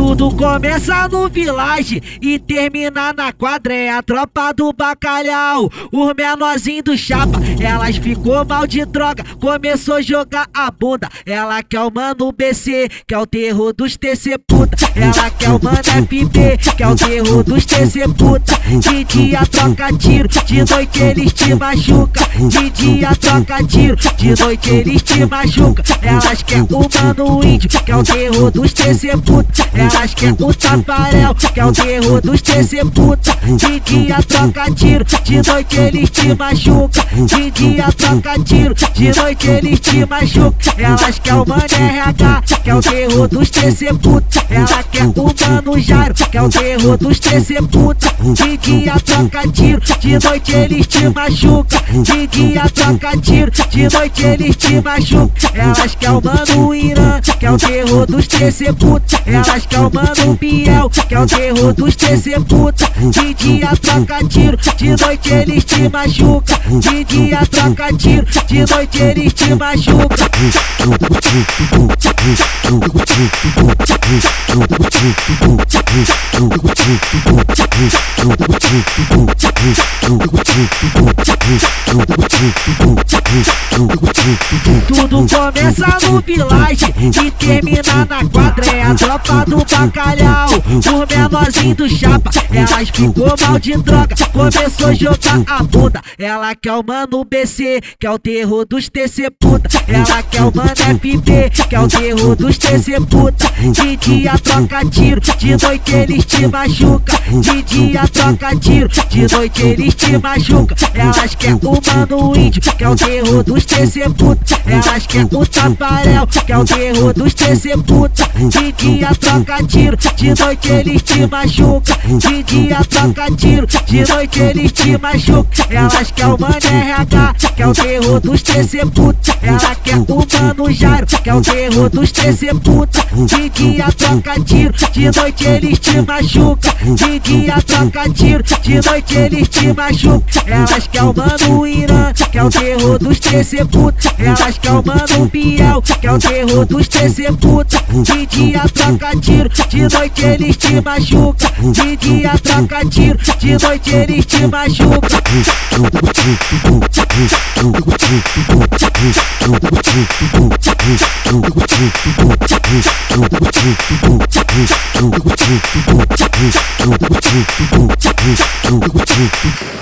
Tudo começa no vilage e termina na quadra. É a tropa do bacalhau, os menorzinhos do chapa. Elas ficou mal de droga, começou a jogar a bunda. Ela quer o mano BC, que é o terror dos TC puta. Ela quer o mano FB, que é o terror dos TC puta. De dia troca tiro, de noite eles te machuca. De dia troca tiro, de noite eles te machuca. Elas quer o mano índio, que é o terror dos TC puta. Elas quer o taparel, que é o terror dos TC puta. De dia troca tiro, de noite eles te machuca. De dia troca tiro, de noite eles te machuca. Elas quer o mano RH, que é o terror dos TC puta. Ela quer o mano Jairo, que é o terror dos TC puta. De dia troca tiro, de noite eles te machuca. De dia troca tiro, de noite eles te machuca. Elas quer o mano Irã, que é o terror dos TC puta. Elas quer o mano Biel, que é o terror dos TC puta. De dia troca tiro, de noite eles te machuca. De dia troca tiro, de noite eles te machuca. Tudo começa no vilage e termina na quadra. É a tropa do bacalhau, os menorzinhos do chapa. Elas ficou mal de droga, começou a jogar a bunda. Ela quer o mano BC, que é o terror dos TC puta. Ela quer o mano FB, que é o terror dos TC puta. De dia troca tiro, de noite eles te machuca. De dia troca tiro, de noite eles te machuca. Elas quer o mano índio, que é o terror dos TC puta. Elas quer o taparel, que é o terror dos TC puta. De dia troca tiro, de noite eles te machuca. De dia troca tiro, de noite eles te machuca. Elas quer o mano RH, é o terror dos TC puta. Ela quer o mano Jairo, é o terror dos TC. De dia troca tiro, de noite eles te machuca. De dia troca tiro, de noite eles te machuca. Elas quer o mano Irã, é o terror dos TC puta. Elas quer o mano Que é o terror dos TC. De dia troca tiro, de noite eles te machuca. De dia troca tiro, de noite eles te machuca. Thank you.